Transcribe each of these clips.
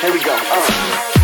Here we go. Uh.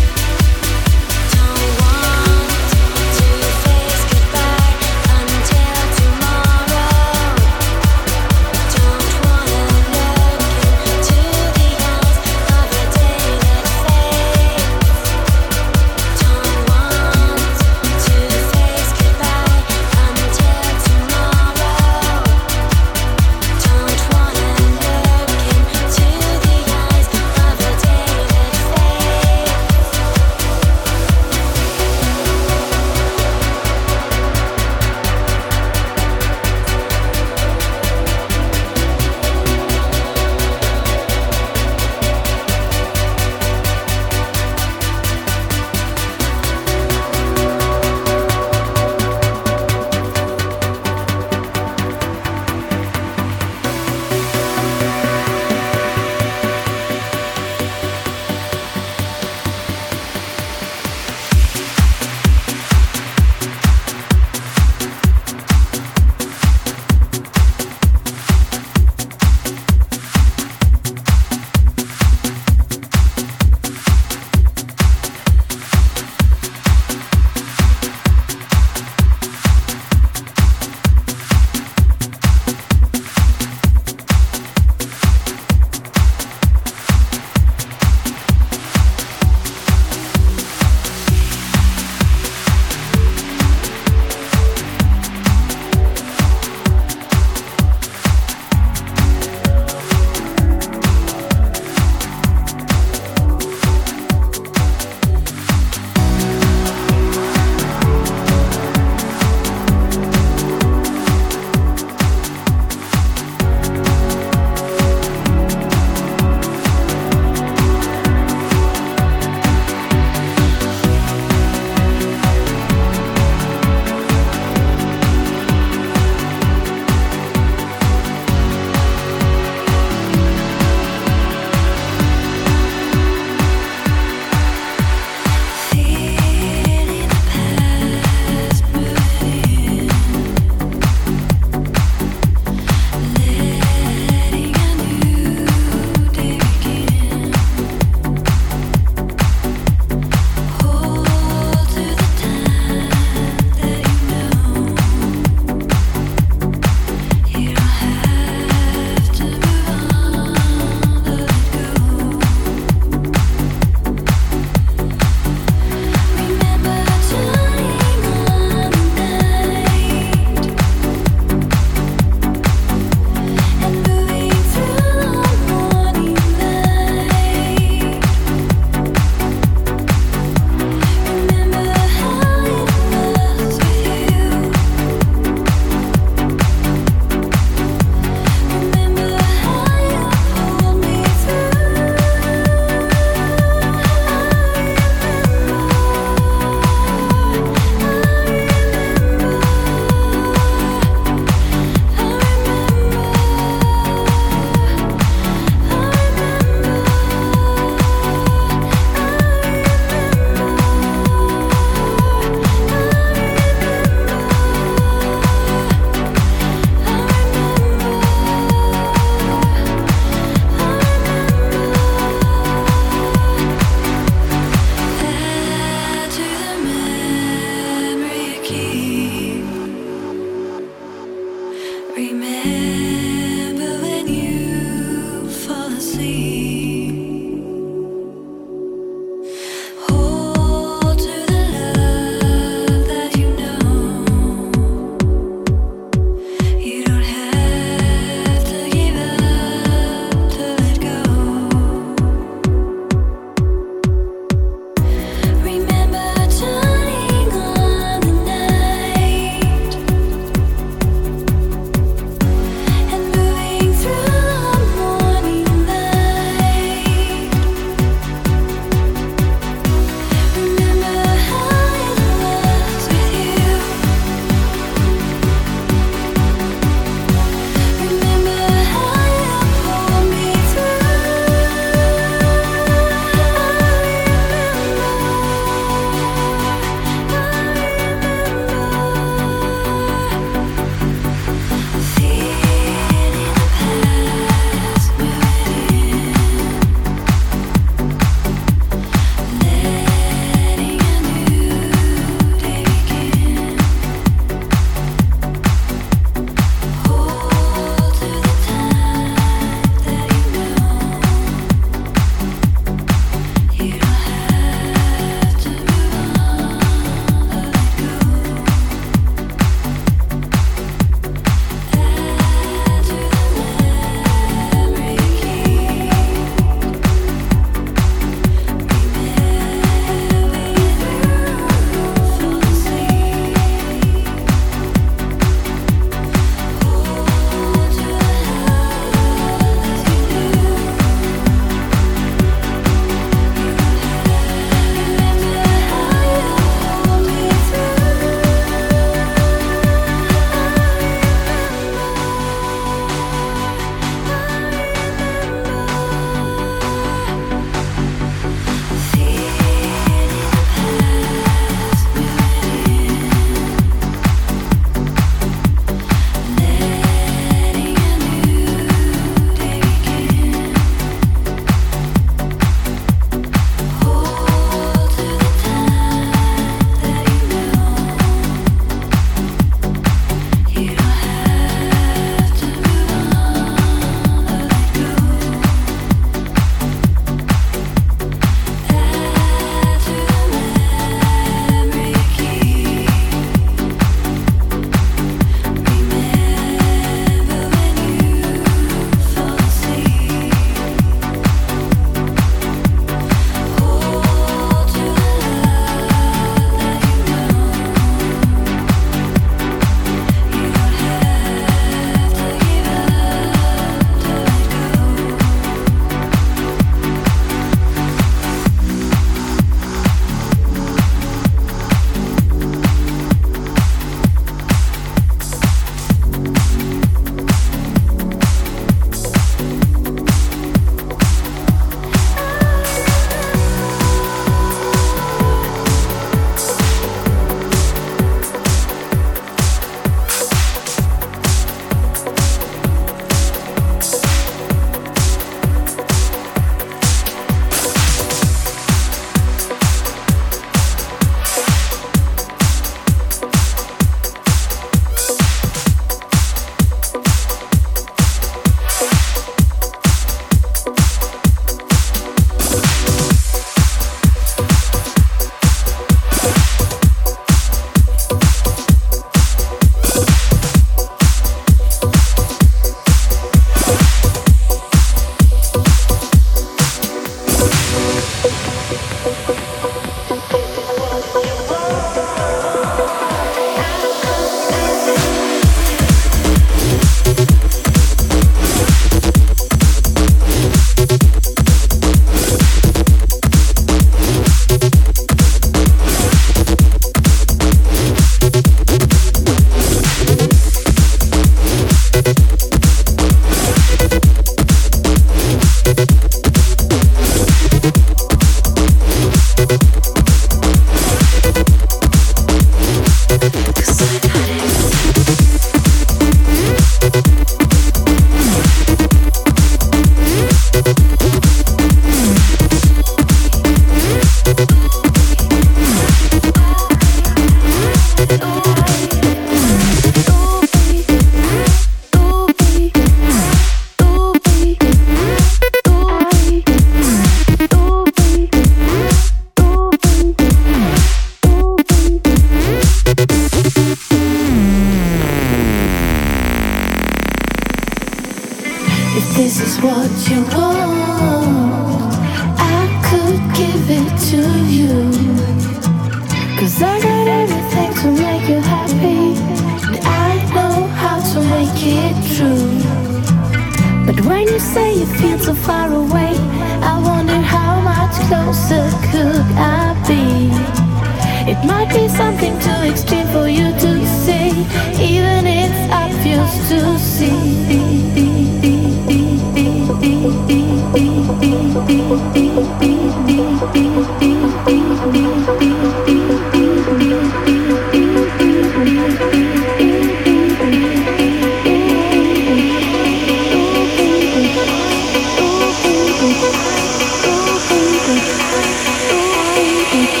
Thank you.